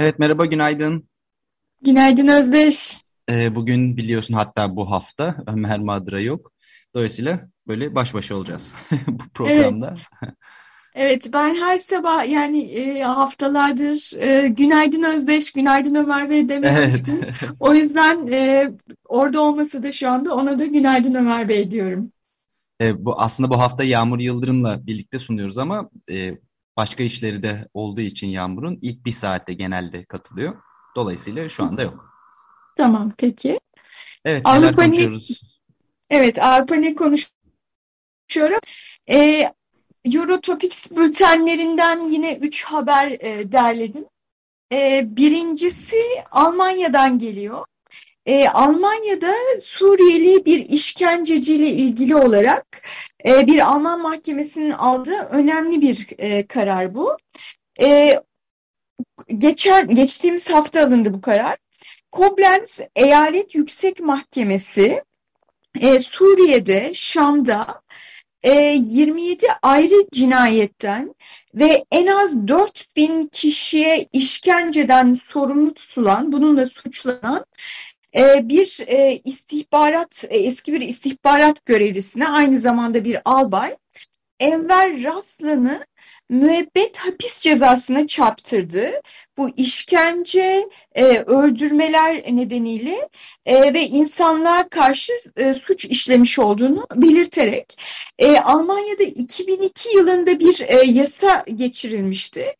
Evet merhaba günaydın. Günaydın Özdeş. Ee, bugün biliyorsun hatta bu hafta Ömer Madra yok. Dolayısıyla böyle baş başa olacağız bu programda. Evet. Evet ben her sabah yani e, haftalardır e, günaydın Özdeş, günaydın Ömer Bey dememiştim. Evet. o yüzden e, orada olmasa da şu anda ona da günaydın Ömer Bey diyorum. E, bu aslında bu hafta Yağmur Yıldırım'la birlikte sunuyoruz ama e, başka işleri de olduğu için Yağmur'un ilk bir saatte genelde katılıyor. Dolayısıyla şu anda yok. Tamam peki. Evet neler Avrupa konuşuyoruz? Ne, evet Avrupa ne konuşuyorum? Ee, Eurotopics bültenlerinden yine üç haber e, derledim. E, birincisi Almanya'dan geliyor. E, Almanya'da Suriyeli bir işkenceciyle ilgili olarak e, bir Alman mahkemesinin aldığı önemli bir e, karar bu. E, geçen geçtiğimiz hafta alındı bu karar. Koblenz Eyalet Yüksek Mahkemesi e, Suriye'de, Şam'da e, 27 ayrı cinayetten ve en az 4000 kişiye işkenceden sorumlu tutulan, bununla suçlanan bir e, istihbarat, e, eski bir istihbarat görevlisine aynı zamanda bir albay Enver Raslan'ı müebbet hapis cezasına çarptırdı. Bu işkence, e, öldürmeler nedeniyle ve insanlığa karşı suç işlemiş olduğunu belirterek Almanya'da 2002 yılında bir yasa geçirilmişti.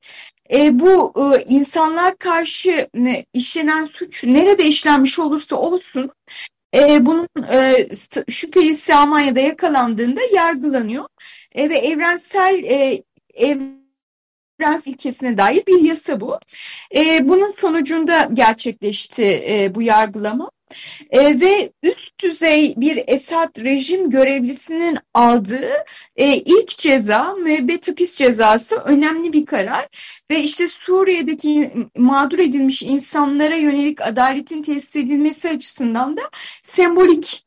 E, bu e, insanlığa karşı e, işlenen suç nerede işlenmiş olursa olsun e, bunun e, şüphelisi Almanya'da yakalandığında yargılanıyor. E, ve evrensel e, evrensel ilkesine dair bir yasa bu. E, bunun sonucunda gerçekleşti e, bu yargılama. E, ve üst düzey bir Esad rejim görevlisinin aldığı e, ilk ceza müebbet hapis cezası önemli bir karar ve işte Suriye'deki mağdur edilmiş insanlara yönelik adaletin tesis edilmesi açısından da sembolik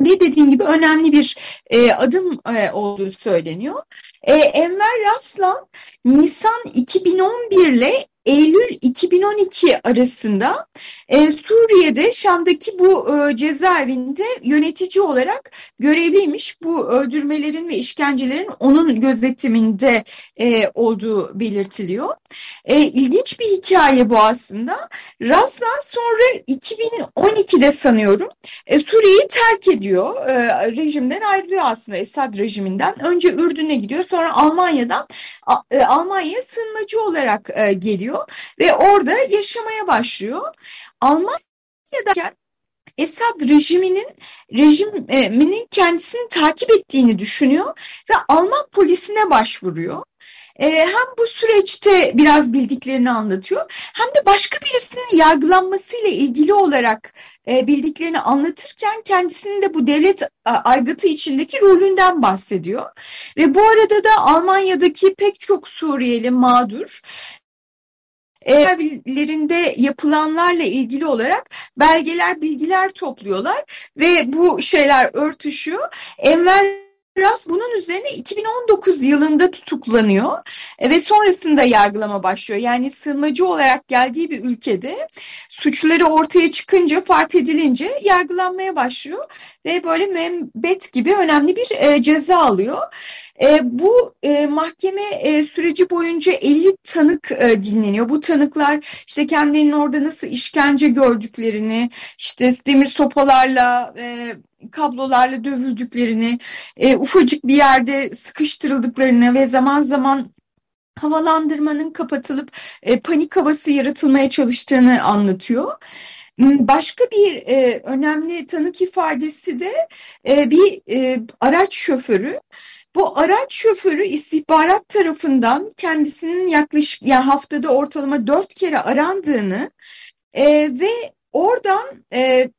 ve dediğim gibi önemli bir e, adım e, olduğu söyleniyor. E, Enver Raslan Nisan 2011 ile Eylül 2012 arasında e, Suriye'de Şam'daki bu e, cezaevinde yönetici olarak görevliymiş. Bu öldürmelerin ve işkencelerin onun gözetiminde e, olduğu belirtiliyor. E, ilginç bir hikaye bu aslında. Raslan sonra 2012'de sanıyorum e, Suriye'yi terk ediyor. E, rejimden ayrılıyor aslında Esad rejiminden. Önce Ürdün'e gidiyor sonra Almanya'dan e, Almanya'ya sığınmacı olarak e, geliyor ve orada yaşamaya başlıyor. Almanya'da Esad rejiminin rejiminin kendisini takip ettiğini düşünüyor ve Alman polisine başvuruyor. Ee, hem bu süreçte biraz bildiklerini anlatıyor hem de başka birisinin yargılanmasıyla ilgili olarak e, bildiklerini anlatırken kendisinin de bu devlet aygıtı içindeki rolünden bahsediyor. Ve bu arada da Almanya'daki pek çok Suriyeli mağdur evlerinde yapılanlarla ilgili olarak belgeler, bilgiler topluyorlar ve bu şeyler örtüşüyor. Enver Ras bunun üzerine 2019 yılında tutuklanıyor ve sonrasında yargılama başlıyor. Yani sığınmacı olarak geldiği bir ülkede suçları ortaya çıkınca, fark edilince yargılanmaya başlıyor ve böyle müebbet gibi önemli bir e, ceza alıyor. E, bu e, mahkeme e, süreci boyunca 50 tanık e, dinleniyor. Bu tanıklar işte kendilerinin orada nasıl işkence gördüklerini, işte demir sopalarla, e, kablolarla dövüldüklerini, e, ufacık bir yerde sıkıştırıldıklarını ve zaman zaman havalandırmanın kapatılıp e, panik havası yaratılmaya çalıştığını anlatıyor. Başka bir e, önemli tanık ifadesi de e, bir e, araç şoförü Bu araç şoförü istihbarat tarafından kendisinin yaklaşık yani haftada ortalama dört kere arandığını e, ve oradan e,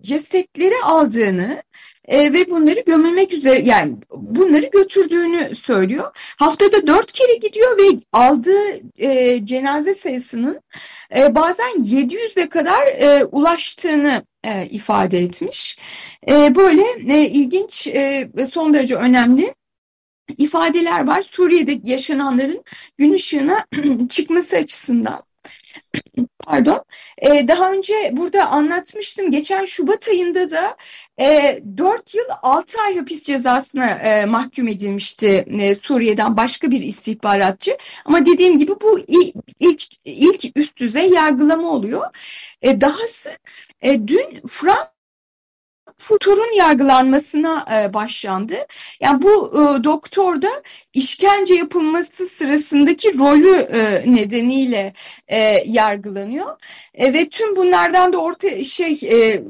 cesetleri aldığını e, ve bunları gömülmek üzere yani bunları götürdüğünü söylüyor. Haftada dört kere gidiyor ve aldığı e, cenaze sayısının e, bazen 700'e kadar e, ulaştığını e, ifade etmiş. E, böyle e, ilginç e, son derece önemli ifadeler var. Suriye'de yaşananların gün ışığına çıkması açısından. Pardon. Ee, daha önce burada anlatmıştım. Geçen Şubat ayında da e, 4 yıl 6 ay hapis cezasına e, mahkum edilmişti e, Suriye'den başka bir istihbaratçı. Ama dediğim gibi bu ilk, ilk, üst düzey yargılama oluyor. E, dahası e, dün Frans Futur'un yargılanmasına e, başlandı. Yani bu e, doktor da işkence yapılması sırasındaki rolü e, nedeniyle e, yargılanıyor. E, ve tüm bunlardan da orta şey e,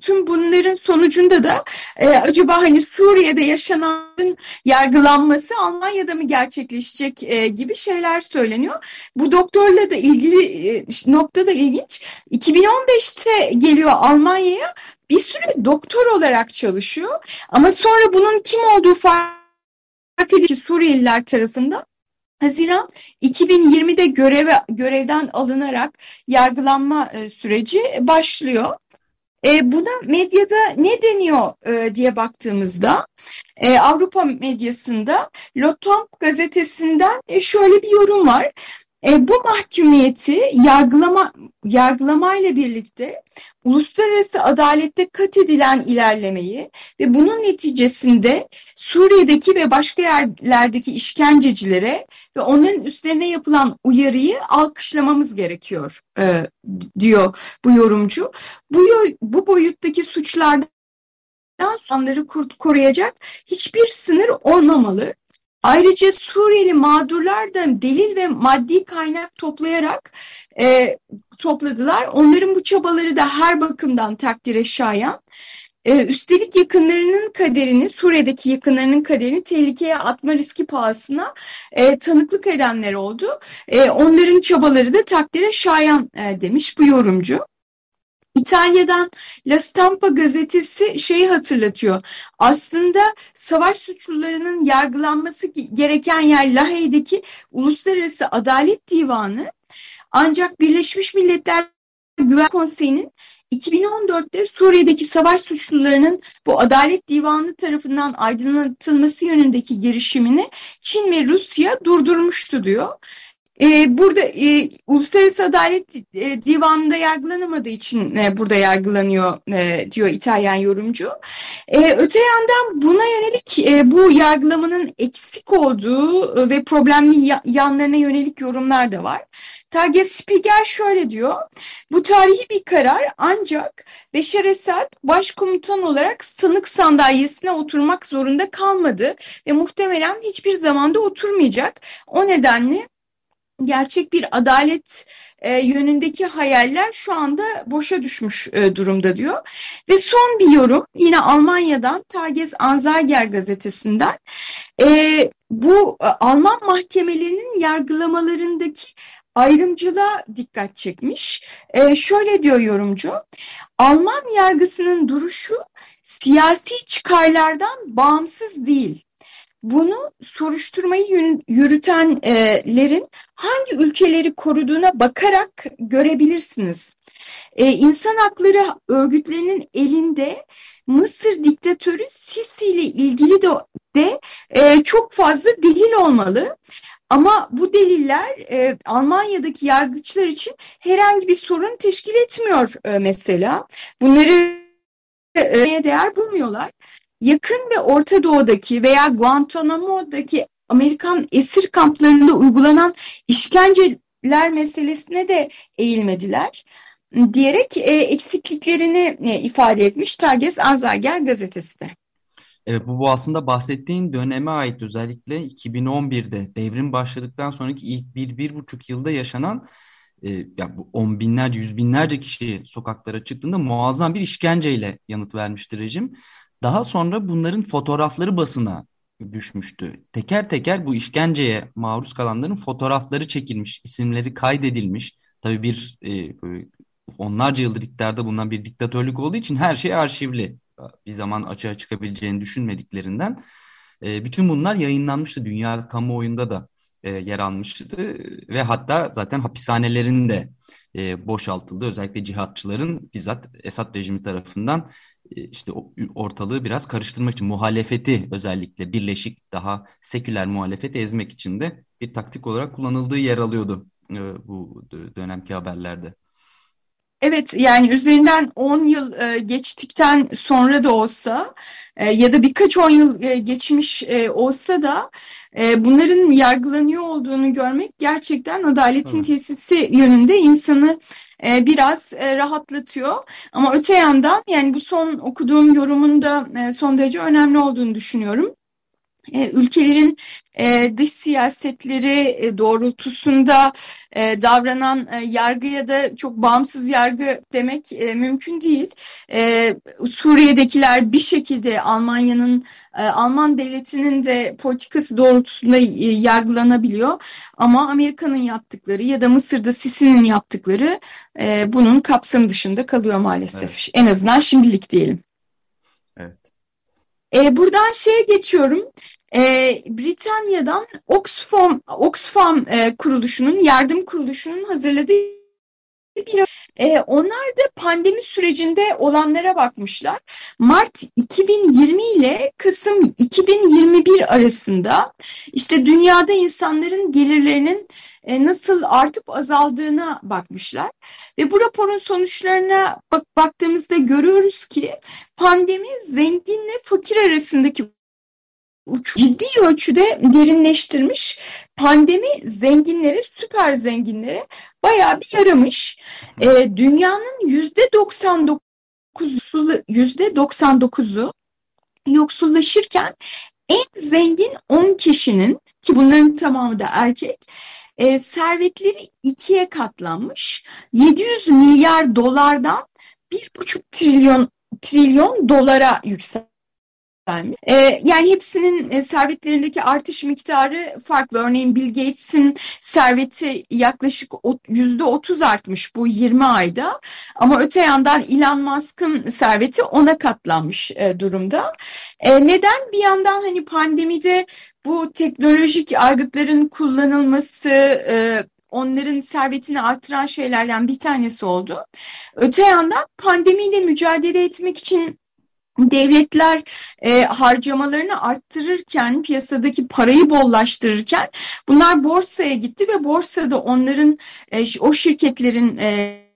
tüm bunların sonucunda da e, acaba hani Suriye'de yaşananın yargılanması Almanya'da mı gerçekleşecek e, gibi şeyler söyleniyor. Bu doktorla da ilgili e, nokta da ilginç. 2015'te geliyor Almanya'ya bir süre doktor olarak çalışıyor ama sonra bunun kim olduğu fark edildi Suriyeliler tarafından Haziran 2020'de göreve, görevden alınarak yargılanma e, süreci başlıyor. E, buna medyada ne deniyor e, diye baktığımızda e, Avrupa medyasında Lotomp gazetesinden e, şöyle bir yorum var. E, bu mahkumiyeti yargılama yargılamayla birlikte uluslararası adalette kat edilen ilerlemeyi ve bunun neticesinde Suriye'deki ve başka yerlerdeki işkencecilere ve onların üstlerine yapılan uyarıyı alkışlamamız gerekiyor e, diyor bu yorumcu. Bu, bu boyuttaki suçlardan sonları koruyacak hiçbir sınır olmamalı. Ayrıca Suriyeli mağdurlar da delil ve maddi kaynak toplayarak e, topladılar. Onların bu çabaları da her bakımdan takdire şayan. E, üstelik yakınlarının kaderini, Suriye'deki yakınlarının kaderini tehlikeye atma riski pahasına e, tanıklık edenler oldu. E, onların çabaları da takdire şayan e, demiş bu yorumcu. İtalya'dan La Stampa gazetesi şeyi hatırlatıyor. Aslında savaş suçlularının yargılanması gereken yer Lahey'deki Uluslararası Adalet Divanı. Ancak Birleşmiş Milletler Güvenlik Konseyi'nin 2014'te Suriye'deki savaş suçlularının bu Adalet Divanı tarafından aydınlatılması yönündeki girişimini Çin ve Rusya durdurmuştu diyor. E, burada e, Uluslararası Adalet e, Divanı'nda yargılanamadığı için e, burada yargılanıyor e, diyor İtalyan yorumcu. E, öte yandan buna yönelik e, bu yargılamanın eksik olduğu e, ve problemli yanlarına yönelik yorumlar da var. Tages Spiegel şöyle diyor, bu tarihi bir karar ancak Beşar Esad başkomutan olarak sanık sandalyesine oturmak zorunda kalmadı ve muhtemelen hiçbir zamanda oturmayacak. O nedenle gerçek bir adalet e, yönündeki hayaller şu anda boşa düşmüş e, durumda diyor. Ve son bir yorum yine Almanya'dan Tages Anzeiger gazetesinden e, bu e, Alman mahkemelerinin yargılamalarındaki ayrımcılığa dikkat çekmiş. E, şöyle diyor yorumcu, Alman yargısının duruşu siyasi çıkarlardan bağımsız değil bunu soruşturmayı yürütenlerin hangi ülkeleri koruduğuna bakarak görebilirsiniz. Ee, insan hakları örgütlerinin elinde Mısır diktatörü Sisi ile ilgili de, de e, çok fazla delil olmalı. Ama bu deliller e, Almanya'daki yargıçlar için herhangi bir sorun teşkil etmiyor e, mesela. Bunları e, değer bulmuyorlar yakın ve Orta Doğu'daki veya Guantanamo'daki Amerikan esir kamplarında uygulanan işkenceler meselesine de eğilmediler diyerek e, eksikliklerini e, ifade etmiş Tages Anzager gazetesi de. Evet bu, bu aslında bahsettiğin döneme ait özellikle 2011'de devrim başladıktan sonraki ilk bir, bir buçuk yılda yaşanan e, ya bu on binlerce, yüz binlerce kişi sokaklara çıktığında muazzam bir işkenceyle yanıt vermiştir rejim. Daha sonra bunların fotoğrafları basına düşmüştü. Teker teker bu işkenceye maruz kalanların fotoğrafları çekilmiş, isimleri kaydedilmiş. Tabii bir e, onlarca yıldır iktidarda bulunan bir diktatörlük olduğu için her şey arşivli. Bir zaman açığa çıkabileceğini düşünmediklerinden. E, bütün bunlar yayınlanmıştı. Dünya kamuoyunda da e, yer almıştı ve hatta zaten hapishanelerin de e, boşaltıldı. Özellikle cihatçıların bizzat Esad rejimi tarafından işte ortalığı biraz karıştırmak için muhalefeti özellikle birleşik daha seküler muhalefeti ezmek için de bir taktik olarak kullanıldığı yer alıyordu e, bu dönemki haberlerde. Evet yani üzerinden 10 yıl e, geçtikten sonra da olsa e, ya da birkaç 10 yıl e, geçmiş e, olsa da e, bunların yargılanıyor olduğunu görmek gerçekten adaletin evet. tesisi yönünde insanı e, biraz e, rahatlatıyor. Ama öte yandan yani bu son okuduğum yorumun da e, son derece önemli olduğunu düşünüyorum ülkelerin e, dış siyasetleri e, doğrultusunda e, davranan e, yargı ya da çok bağımsız yargı demek e, mümkün değil. E, Suriye'dekiler bir şekilde Almanya'nın e, Alman devletinin de politikası doğrultusunda e, yargılanabiliyor. Ama Amerika'nın yaptıkları ya da Mısır'da Sisi'nin yaptıkları e, bunun kapsamı dışında kalıyor maalesef. Evet. En azından şimdilik diyelim. Evet. E, buradan şeye geçiyorum. E, Britanya'dan Oxfam, Oxfam e, kuruluşunun, yardım kuruluşunun hazırladığı bir e, onlar da pandemi sürecinde olanlara bakmışlar. Mart 2020 ile Kasım 2021 arasında işte dünyada insanların gelirlerinin e, nasıl artıp azaldığına bakmışlar. Ve bu raporun sonuçlarına bak baktığımızda görüyoruz ki pandemi zenginle fakir arasındaki ciddi ölçüde derinleştirmiş. Pandemi zenginlere, süper zenginlere bayağı bir yaramış. E, dünyanın yüzde 99'u yüzde 99'u yoksullaşırken en zengin 10 kişinin ki bunların tamamı da erkek e, servetleri ikiye katlanmış. 700 milyar dolardan 1,5 trilyon trilyon dolara yükselmiş vermiş. E, yani hepsinin e, servetlerindeki artış miktarı farklı. Örneğin Bill Gates'in serveti yaklaşık yüzde otuz artmış bu 20 ayda. Ama öte yandan Elon Musk'ın serveti ona katlanmış e, durumda. E, neden? Bir yandan hani pandemide bu teknolojik aygıtların kullanılması, e, onların servetini artıran şeylerden bir tanesi oldu. Öte yandan pandemiyle mücadele etmek için devletler e, harcamalarını arttırırken, piyasadaki parayı bollaştırırken bunlar borsaya gitti ve borsada onların e, o şirketlerin e,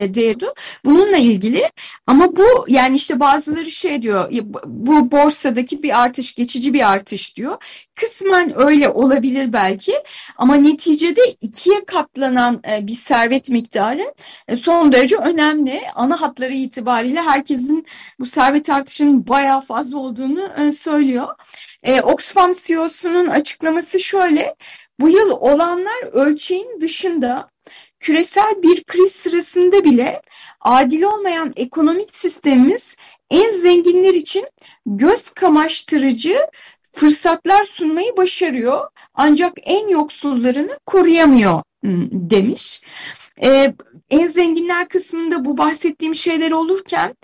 değerdi. Bununla ilgili ama bu yani işte bazıları şey diyor bu borsadaki bir artış geçici bir artış diyor. Kısmen öyle olabilir belki ama neticede ikiye katlanan e, bir servet miktarı e, son derece önemli. Ana hatları itibariyle herkesin bu servet artışının bayağı fazla olduğunu e, söylüyor. Oxfam CEO'sunun açıklaması şöyle. Bu yıl olanlar ölçeğin dışında küresel bir kriz sırasında bile adil olmayan ekonomik sistemimiz en zenginler için göz kamaştırıcı fırsatlar sunmayı başarıyor ancak en yoksullarını koruyamıyor demiş. Ee, en zenginler kısmında bu bahsettiğim şeyler olurken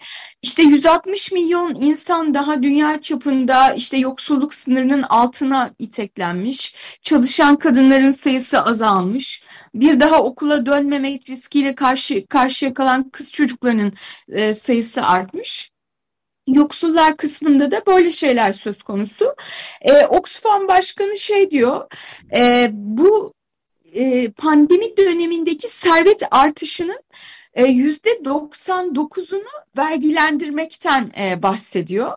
işte 160 milyon insan daha dünya çapında işte yoksulluk sınırının altına iteklenmiş. Çalışan kadınların sayısı azalmış. Bir daha okula dönmemek riskiyle karşı karşıya kalan kız çocuklarının e, sayısı artmış yoksullar kısmında da böyle şeyler söz konusu. E, Oxfam Başkanı şey diyor, e, bu e, pandemi dönemindeki servet artışının e, yüzde 99'unu vergilendirmekten e, bahsediyor.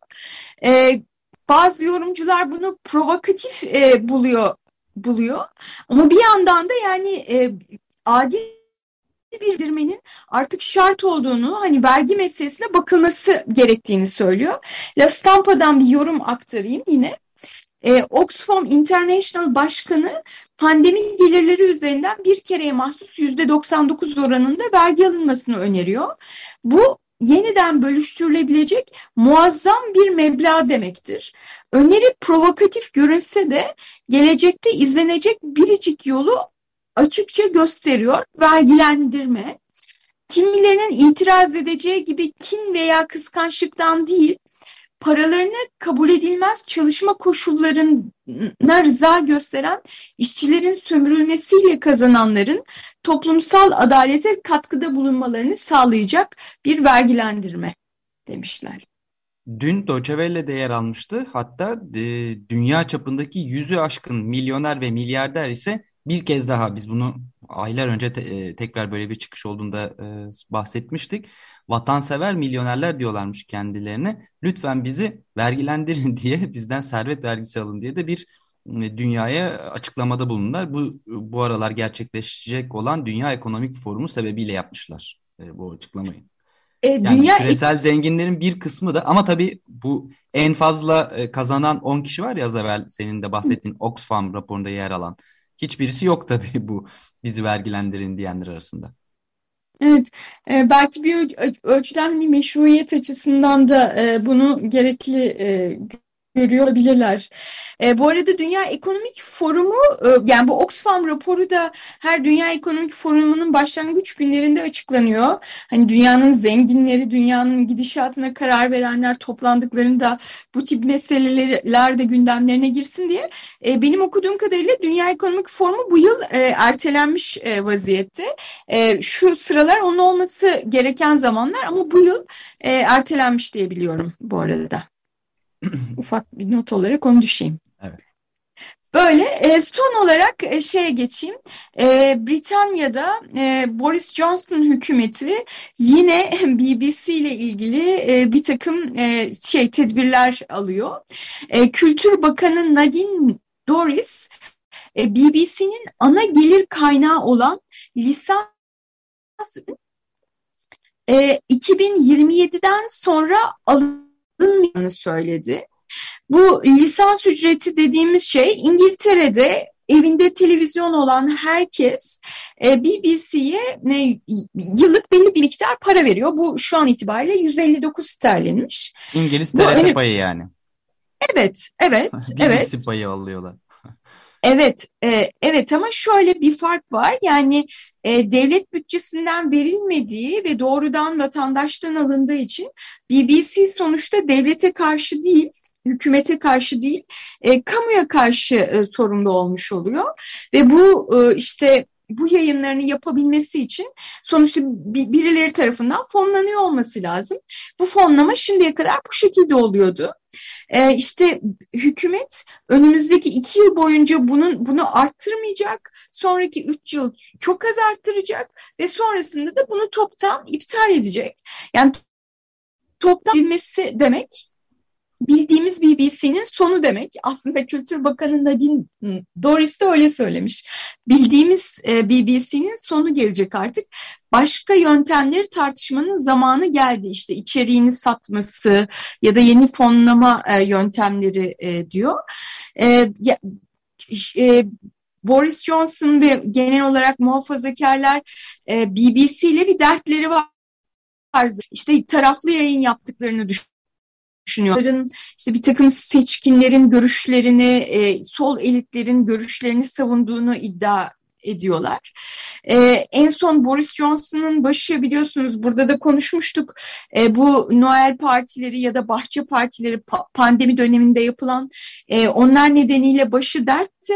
E, bazı yorumcular bunu provokatif e, buluyor buluyor ama bir yandan da yani e, adil bildirmenin artık şart olduğunu hani vergi meselesine bakılması gerektiğini söylüyor. La Stampa'dan bir yorum aktarayım yine. E, Oxfam International Başkanı pandemi gelirleri üzerinden bir kereye mahsus yüzde 99 oranında vergi alınmasını öneriyor. Bu yeniden bölüştürülebilecek muazzam bir meblağ demektir. Öneri provokatif görünse de gelecekte izlenecek biricik yolu açıkça gösteriyor. Vergilendirme. Kimilerinin itiraz edeceği gibi kin veya kıskançlıktan değil, paralarını kabul edilmez çalışma koşullarına rıza gösteren işçilerin sömürülmesiyle kazananların toplumsal adalete katkıda bulunmalarını sağlayacak bir vergilendirme demişler. Dün Deutsche Welle'de yer almıştı. Hatta e, dünya çapındaki yüzü aşkın milyoner ve milyarder ise bir kez daha biz bunu aylar önce te, e, tekrar böyle bir çıkış olduğunda e, bahsetmiştik. Vatansever milyonerler diyorlarmış kendilerine. Lütfen bizi vergilendirin diye bizden servet vergisi alın diye de bir e, dünyaya açıklamada bulundular. Bu bu aralar gerçekleşecek olan Dünya Ekonomik Forumu sebebiyle yapmışlar e, bu açıklamayı. E, yani dünya küresel zenginlerin bir kısmı da ama tabii bu en fazla e, kazanan 10 kişi var ya az evvel senin de bahsettiğin Oxfam raporunda yer alan. Hiçbirisi yok tabii bu bizi vergilendirin diyenler arasında. Evet, e, belki bir ölçüden hani meşruiyet açısından da e, bunu gerekli e, görüyor olabilirler. E, bu arada Dünya Ekonomik Forumu e, yani bu Oxfam raporu da her Dünya Ekonomik Forumu'nun başlangıç günlerinde açıklanıyor. Hani dünyanın zenginleri, dünyanın gidişatına karar verenler toplandıklarında bu tip meseleler de gündemlerine girsin diye. E, benim okuduğum kadarıyla Dünya Ekonomik Forumu bu yıl e, ertelenmiş e, vaziyette. E, şu sıralar onun olması gereken zamanlar ama bu yıl e, ertelenmiş diye biliyorum bu arada. Ufak bir not olarak onu düşeyim. Evet. Böyle e, son olarak e, şeye geçeyim. E, Britanya'da e, Boris Johnson hükümeti yine BBC ile ilgili e, bir takım e, şey tedbirler alıyor. E, Kültür Bakanı Nadine Doris e, BBC'nin ana gelir kaynağı olan lisans e, 2027'den sonra alın alınmayacağını söyledi. Bu lisans ücreti dediğimiz şey İngiltere'de evinde televizyon olan herkes e, BBC'ye yıllık belli bir miktar para veriyor. Bu şu an itibariyle 159 sterlinmiş. İngiliz TRT payı yani. Evet, evet, BBC evet. payı alıyorlar. Evet, e, evet ama şöyle bir fark var. Yani e, devlet bütçesinden verilmediği ve doğrudan vatandaştan alındığı için BBC sonuçta devlete karşı değil, hükümete karşı değil, e, kamuya karşı e, sorumlu olmuş oluyor. Ve bu e, işte bu yayınlarını yapabilmesi için sonuçta birileri tarafından fonlanıyor olması lazım. Bu fonlama şimdiye kadar bu şekilde oluyordu. Ee, işte hükümet önümüzdeki iki yıl boyunca bunun bunu arttırmayacak, sonraki üç yıl çok az arttıracak ve sonrasında da bunu toptan iptal edecek. Yani toptan edilmesi demek bildiğimiz BBC'nin sonu demek. Aslında Kültür Bakanı Nadine Doris de öyle söylemiş. Bildiğimiz e, BBC'nin sonu gelecek artık. Başka yöntemleri tartışmanın zamanı geldi. İşte içeriğini satması ya da yeni fonlama e, yöntemleri e, diyor. Boris Johnson ve genel olarak muhafazakarlar BBC ile bir dertleri var. İşte taraflı yayın yaptıklarını düşünüyor düşünüyorların işte bir takım seçkinlerin görüşlerini, e, sol elitlerin görüşlerini savunduğunu iddia ediyorlar. Ee, en son Boris Johnson'ın başı biliyorsunuz burada da konuşmuştuk. Ee, bu Noel partileri ya da bahçe partileri pa pandemi döneminde yapılan e, onlar nedeniyle başı dertte.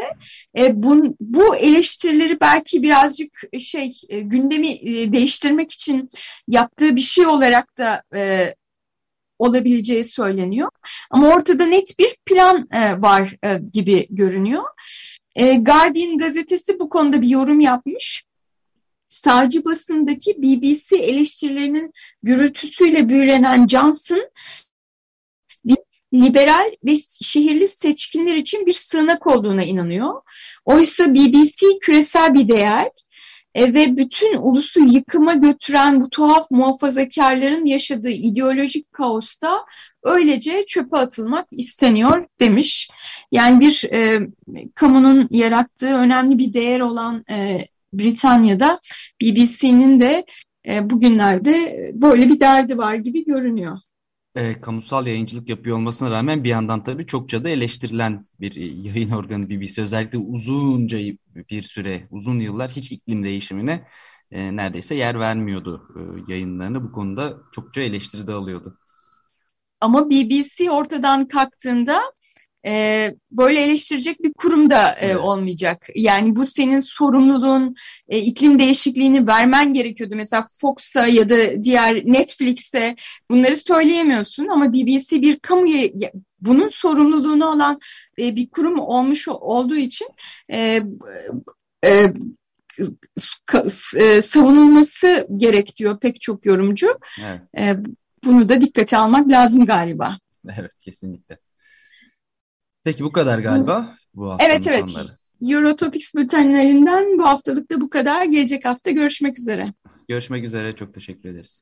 E, bu, bu eleştirileri belki birazcık şey e, gündemi e, değiştirmek için yaptığı bir şey olarak da e, olabileceği söyleniyor. Ama ortada net bir plan e, var e, gibi görünüyor. E, Guardian gazetesi bu konuda bir yorum yapmış. Sağcı basındaki BBC eleştirilerinin gürültüsüyle büyülenen Johnson, liberal ve şehirli seçkinler için bir sığınak olduğuna inanıyor. Oysa BBC küresel bir değer e, ve bütün ulusu yıkıma götüren bu tuhaf muhafazakarların yaşadığı ideolojik kaosta öylece çöpe atılmak isteniyor demiş. Yani bir e, kamunun yarattığı önemli bir değer olan e, Britanya'da BBC'nin de e, bugünlerde böyle bir derdi var gibi görünüyor. E, kamusal yayıncılık yapıyor olmasına rağmen bir yandan tabii çokça da eleştirilen bir yayın organı BBC. Özellikle uzunca bir süre, uzun yıllar hiç iklim değişimine e, neredeyse yer vermiyordu e, yayınlarını. Bu konuda çokça eleştiri de alıyordu. Ama BBC ortadan kalktığında e, böyle eleştirecek bir kurum da e, evet. olmayacak. Yani bu senin sorumluluğun e, iklim değişikliğini vermen gerekiyordu. Mesela Fox'a ya da diğer Netflix'e bunları söyleyemiyorsun ama BBC bir kamuya bunun sorumluluğunu alan e, bir kurum olmuş olduğu için e, e, e, savunulması gerek diyor pek çok yorumcu. Evet. E, bunu da dikkate almak lazım galiba. Evet kesinlikle. Peki bu kadar galiba bu haftanın Evet evet. Konuları. Eurotopics bültenlerinden bu haftalık da bu kadar. Gelecek hafta görüşmek üzere. Görüşmek üzere. Çok teşekkür ederiz.